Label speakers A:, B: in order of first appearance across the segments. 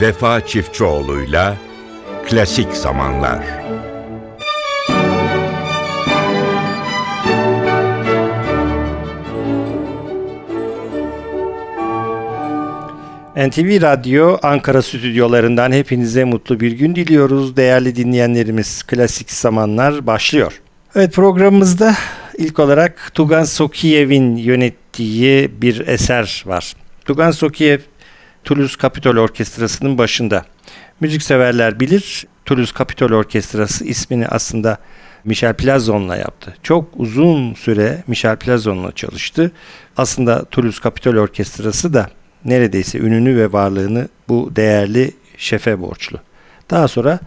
A: Vefa Çiftçioğlu'yla Klasik Zamanlar
B: NTV Radyo Ankara stüdyolarından hepinize mutlu bir gün diliyoruz. Değerli dinleyenlerimiz Klasik Zamanlar başlıyor. Evet programımızda ilk olarak Tugan Sokiyev'in yönettiği bir eser var. Tugan Sokiyev Toulouse Capitol Orkestrası'nın başında. Müzikseverler bilir Toulouse Capitol Orkestrası ismini aslında Michel Plazon'la yaptı. Çok uzun süre Michel Plazon'la çalıştı. Aslında Toulouse Capitol Orkestrası da neredeyse ününü ve varlığını bu değerli şefe borçlu. Daha sonra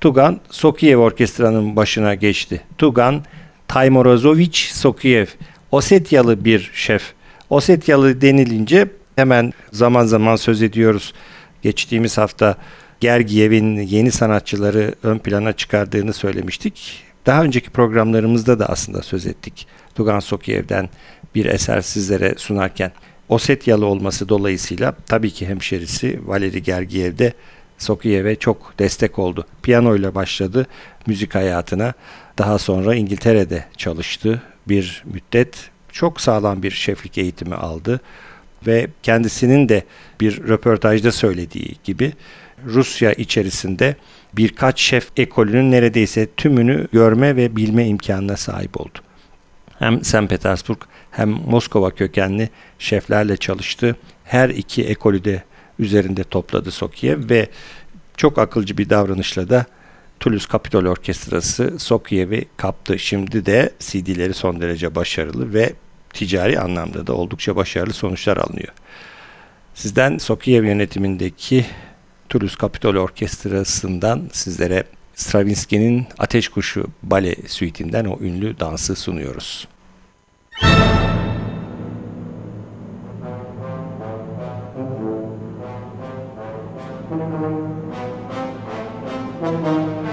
B: Tugan Sokiyev Orkestra'nın başına geçti. Tugan Taymorozovic Sokiyev Osetyalı bir şef. Osetyalı denilince hemen zaman zaman söz ediyoruz. Geçtiğimiz hafta Gergiyev'in yeni sanatçıları ön plana çıkardığını söylemiştik. Daha önceki programlarımızda da aslında söz ettik. Tugan Sokiyev'den bir eser sizlere sunarken. Osetyalı olması dolayısıyla tabii ki hemşerisi Valeri Gergiyev de Sokiyev'e çok destek oldu. Piyano ile başladı müzik hayatına. Daha sonra İngiltere'de çalıştı bir müddet. Çok sağlam bir şeflik eğitimi aldı ve kendisinin de bir röportajda söylediği gibi Rusya içerisinde birkaç şef ekolünün neredeyse tümünü görme ve bilme imkanına sahip oldu. Hem St. Petersburg hem Moskova kökenli şeflerle çalıştı. Her iki ekolü de üzerinde topladı Sokiev ve çok akılcı bir davranışla da Toulouse Capitol Orkestrası Sokiev'i kaptı. Şimdi de CD'leri son derece başarılı ve ticari anlamda da oldukça başarılı sonuçlar alınıyor. Sizden Sokiev yönetimindeki Toulouse Kapitol Orkestrası'ndan sizlere Stravinsky'nin Ateş Kuşu bale süitinden o ünlü dansı sunuyoruz. Müzik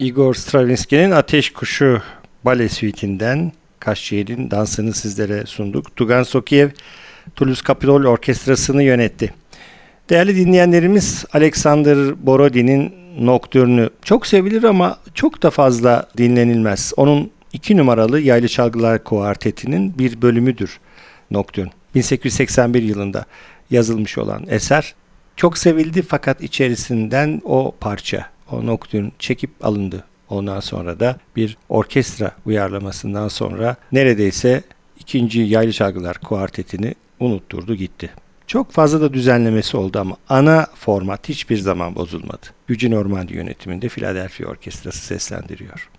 B: Igor Stravinsky'nin Ateş Kuşu bale suite'inden Kaşçı'nın dansını sizlere sunduk. Tugan Sokiev Toulouse Capitol Orkestrası'nı yönetti. Değerli dinleyenlerimiz Alexander Borodin'in Nocturne'ü çok sevilir ama çok da fazla dinlenilmez. Onun iki numaralı Yaylı Çalgılar Kuarteti'nin bir bölümüdür Nocturne. 1881 yılında yazılmış olan eser çok sevildi fakat içerisinden o parça, o Nocturne çekip alındı. Ondan sonra da bir orkestra uyarlamasından sonra neredeyse ikinci Yaylı Çalgılar Kuartetini unutturdu gitti. Çok fazla da düzenlemesi oldu ama ana format hiçbir zaman bozulmadı. Eugene Ormandy yönetiminde Philadelphia Orkestrası seslendiriyor.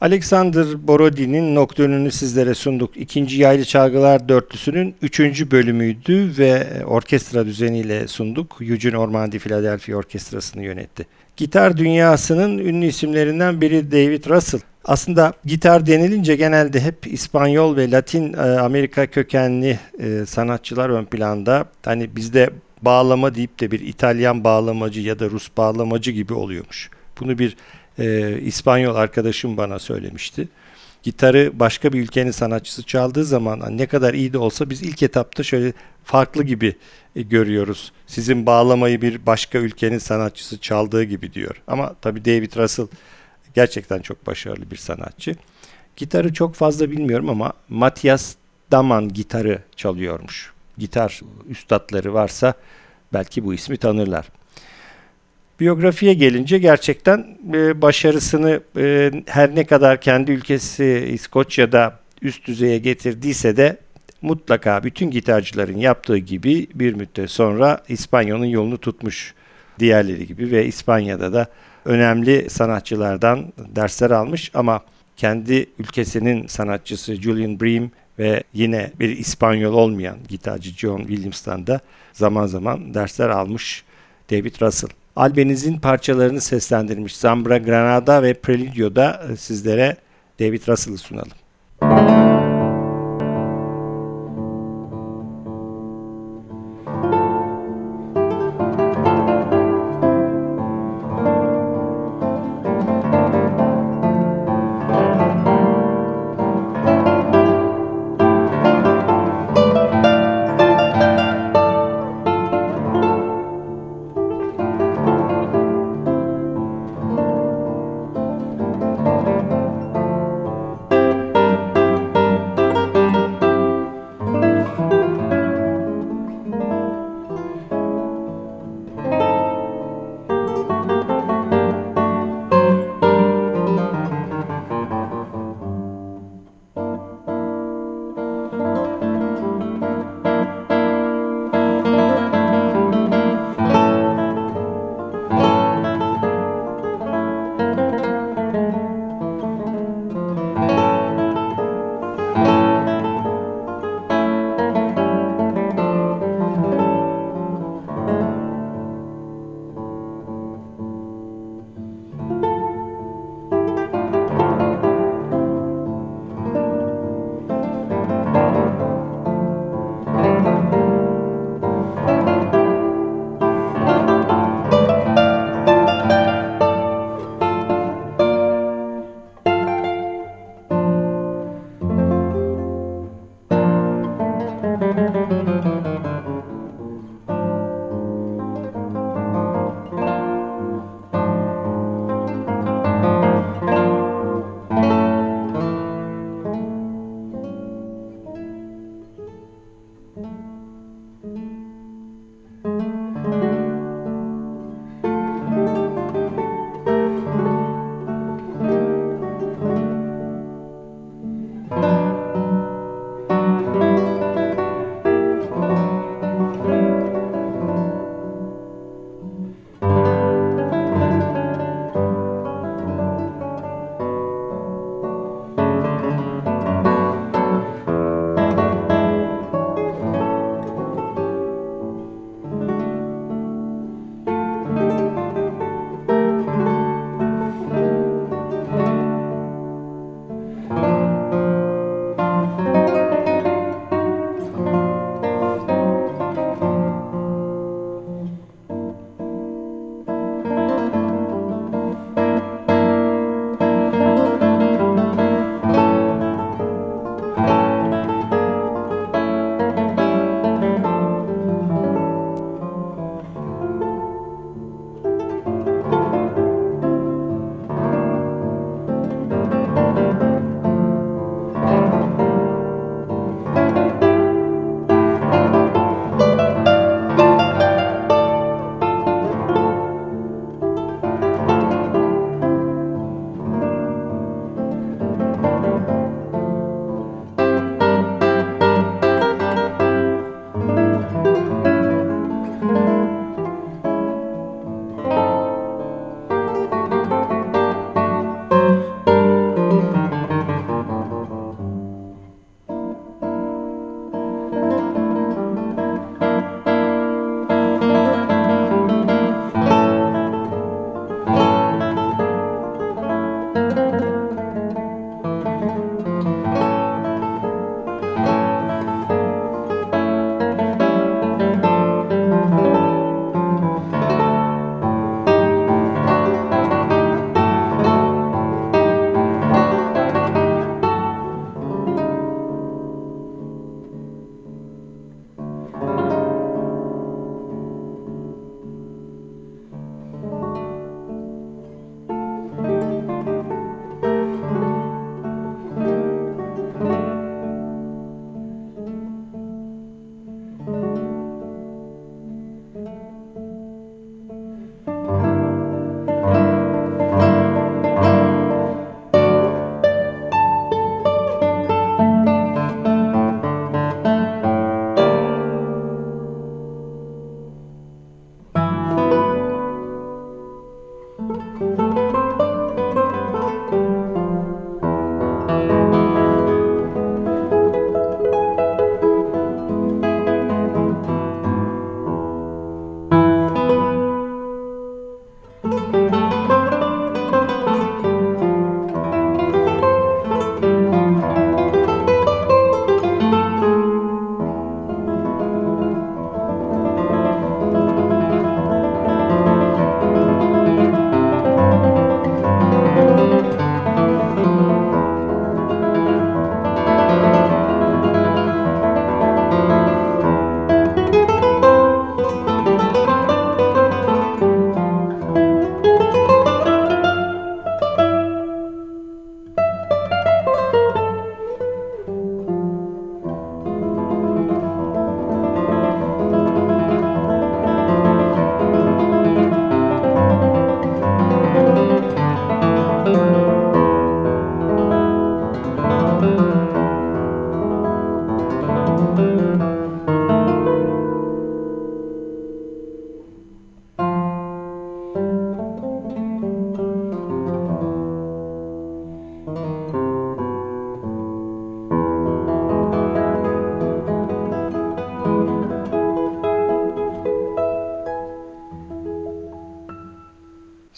B: Alexander Borodin'in Nocturne'ünü sizlere sunduk. İkinci Yaylı Çalgılar Dörtlüsü'nün üçüncü bölümüydü ve orkestra düzeniyle sunduk. Eugene Ormandy Philadelphia Orkestrası'nı yönetti. Gitar dünyasının ünlü isimlerinden biri David Russell. Aslında gitar denilince genelde hep İspanyol ve Latin e, Amerika kökenli e, sanatçılar ön planda. Hani bizde bağlama deyip de bir İtalyan bağlamacı ya da Rus bağlamacı gibi oluyormuş. Bunu bir e, İspanyol arkadaşım bana söylemişti. Gitarı başka bir ülkenin sanatçısı çaldığı zaman ne kadar iyi de olsa biz ilk etapta şöyle farklı gibi e, görüyoruz. Sizin bağlamayı bir başka ülkenin sanatçısı çaldığı gibi diyor. Ama tabii David Russell gerçekten çok başarılı bir sanatçı. Gitarı çok fazla bilmiyorum ama Matthias Daman gitarı çalıyormuş. Gitar üstadları varsa belki bu ismi tanırlar. Biyografiye gelince gerçekten e, başarısını e, her ne kadar kendi ülkesi İskoçya'da üst düzeye getirdiyse de mutlaka bütün gitarcıların yaptığı gibi bir müddet sonra İspanya'nın yolunu tutmuş diğerleri gibi ve İspanya'da da önemli sanatçılardan dersler almış ama kendi ülkesinin sanatçısı Julian Bream ve yine bir İspanyol olmayan gitarcı John Williams'tan da zaman zaman dersler almış David Russell. Albeniz'in parçalarını seslendirmiş Zambra Granada ve Preludio'da sizlere David Russell'ı sunalım.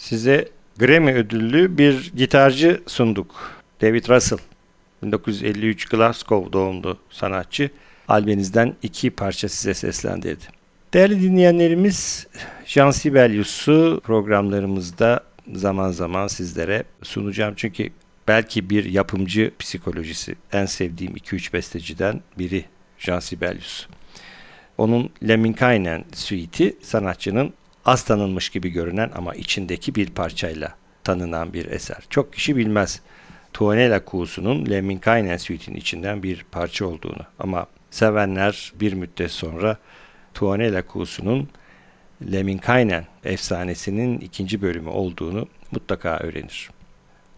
B: Size Grammy ödüllü bir gitarcı sunduk. David Russell. 1953 Glasgow doğumlu sanatçı. Albeniz'den iki parça size seslendirdi. Değerli dinleyenlerimiz, Jean Sibelius'u programlarımızda zaman zaman sizlere sunacağım. Çünkü belki bir yapımcı psikolojisi en sevdiğim 2-3 besteciden biri Jean Sibelius. Onun Lemminkainen suite'i sanatçının az tanınmış gibi görünen ama içindeki bir parçayla tanınan bir eser. Çok kişi bilmez Tuonela kuğusunun Lemminkainen suite'in içinden bir parça olduğunu ama sevenler bir müddet sonra Tuonela kuğusunun Lemminkainen efsanesinin ikinci bölümü olduğunu mutlaka öğrenir.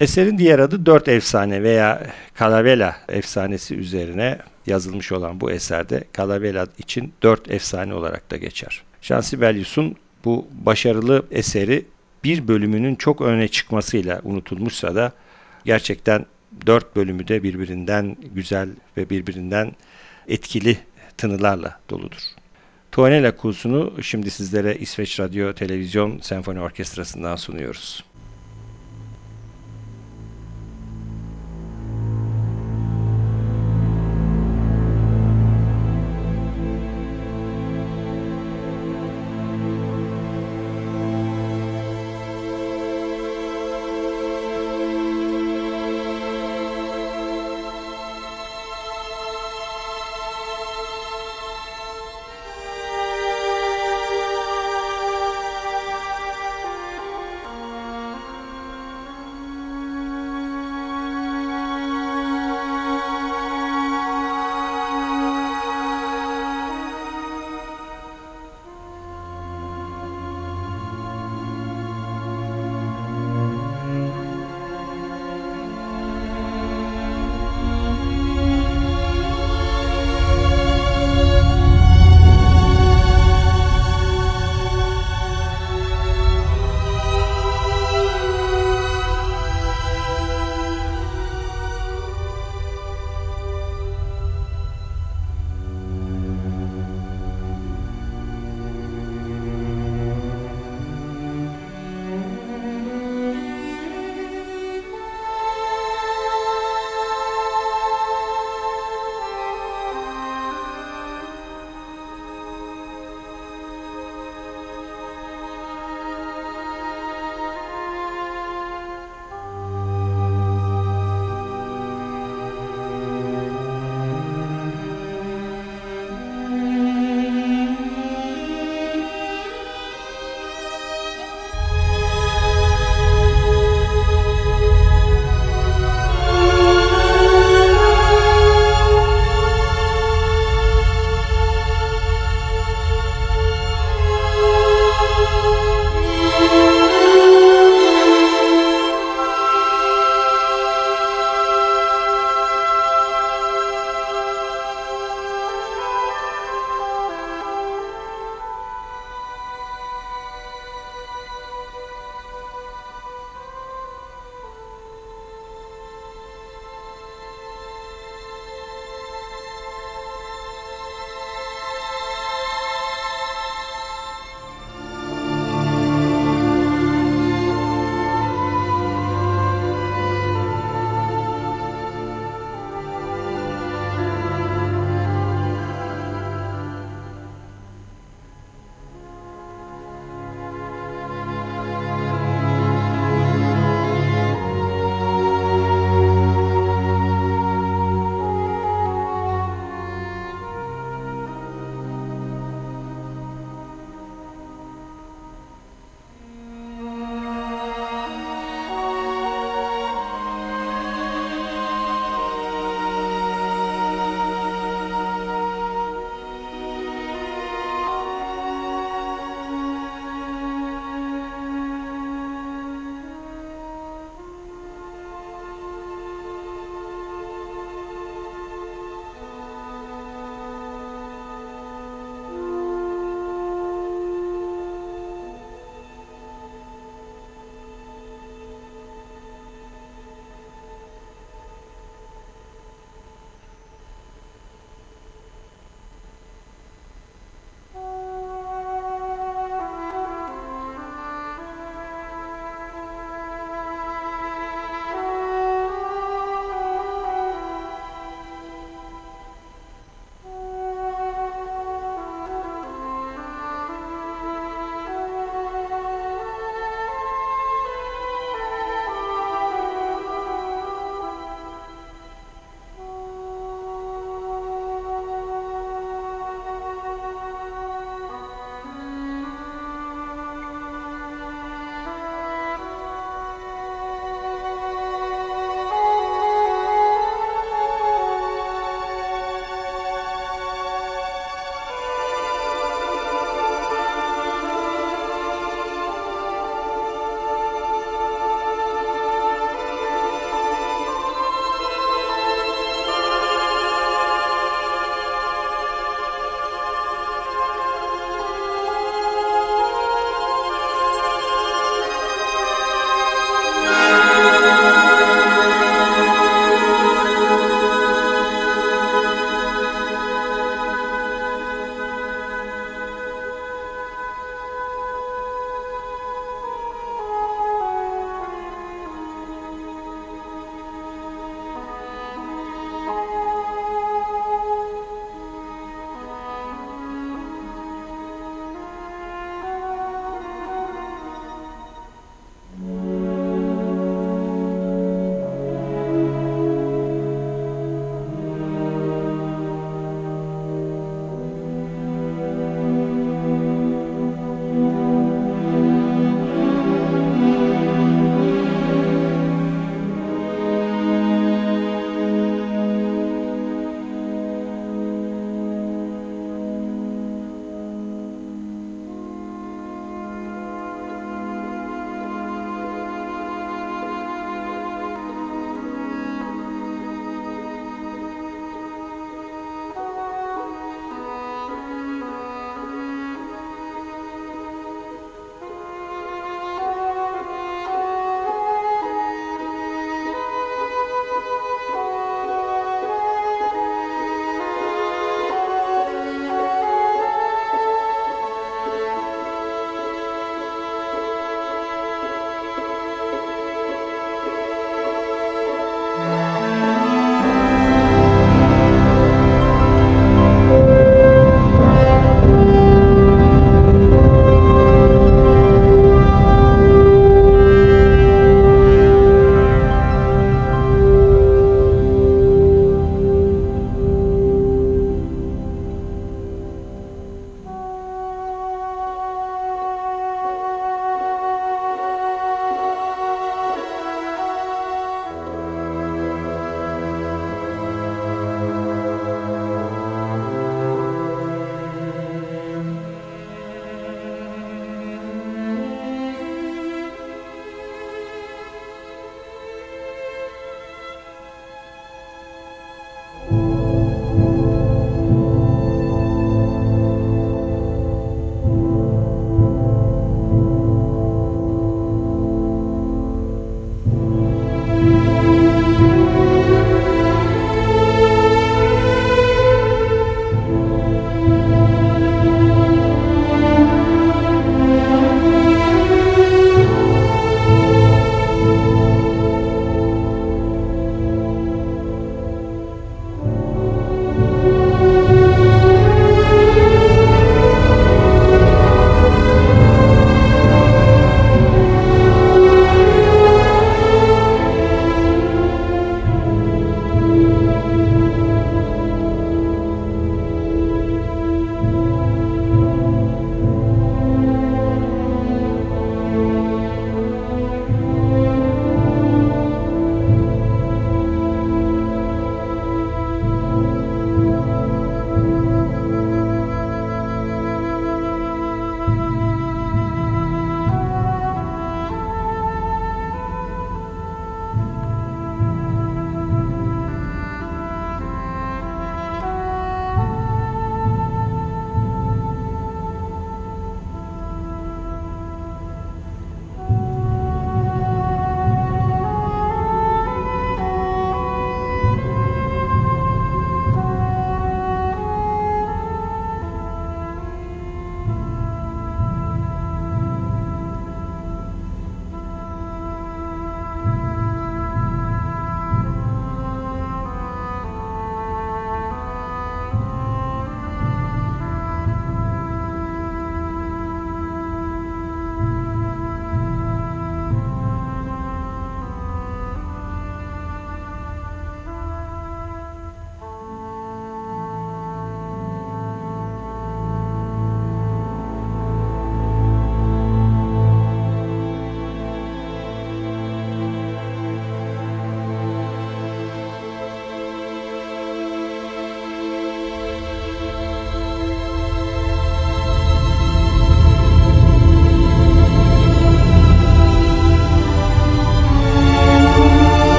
B: Eserin diğer adı Dört Efsane veya Calavela efsanesi üzerine yazılmış olan bu eserde Calavela için dört efsane olarak da geçer. Sibelius'un bu başarılı eseri bir bölümünün çok öne çıkmasıyla unutulmuşsa da gerçekten dört bölümü de birbirinden güzel ve birbirinden etkili tınılarla doludur. Tuanela Kuğusu'nu şimdi sizlere İsveç Radyo Televizyon Senfoni Orkestrası'ndan sunuyoruz.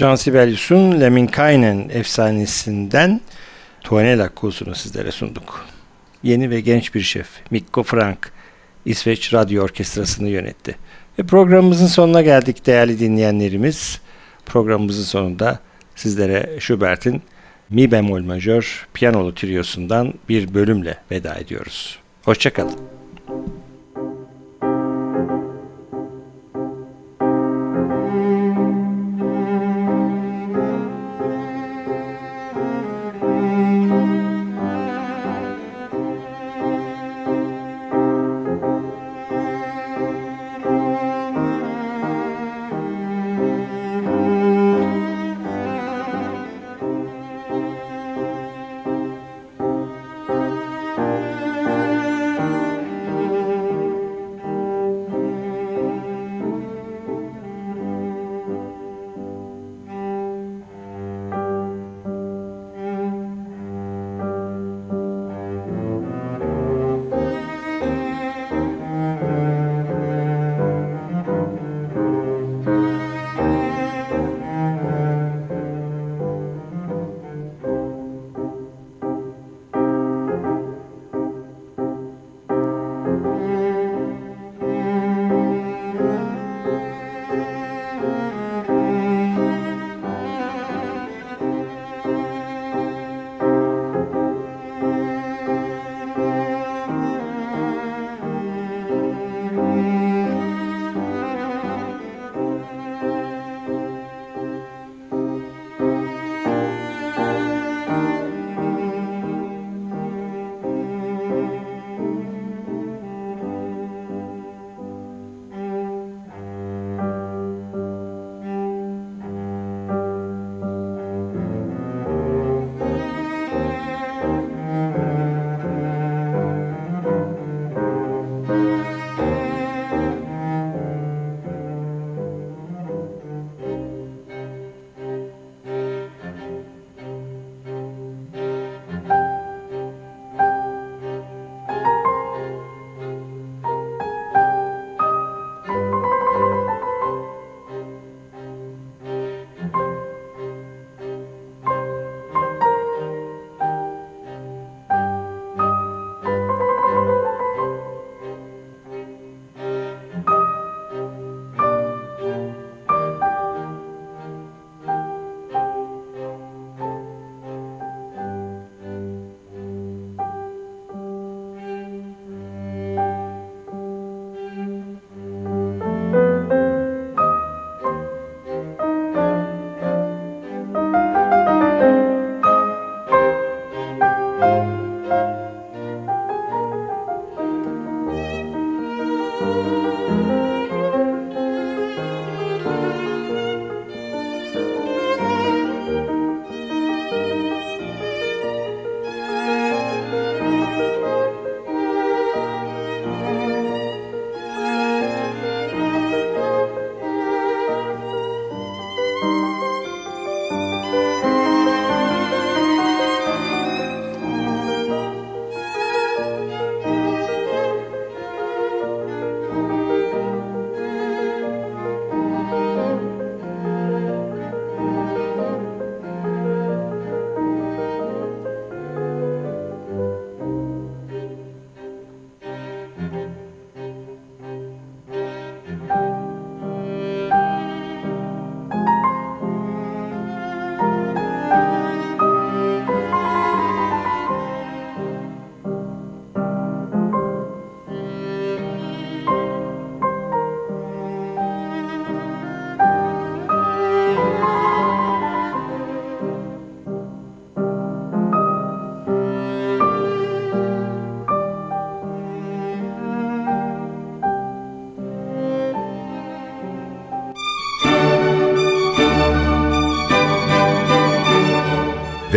B: Jean Sibelius'un Lemminkainen efsanesinden Tuanela Kuzu'nu sizlere sunduk. Yeni ve genç bir şef Mikko Frank İsveç Radyo Orkestrası'nı yönetti. Ve programımızın sonuna geldik değerli dinleyenlerimiz. Programımızın sonunda sizlere Schubert'in Mi bemol majör piyanolu triosundan bir bölümle veda ediyoruz. Hoşçakalın.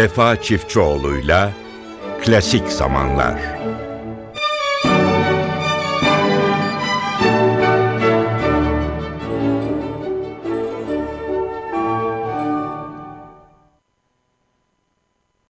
A: Vefa Çiftçioğlu'yla Klasik Zamanlar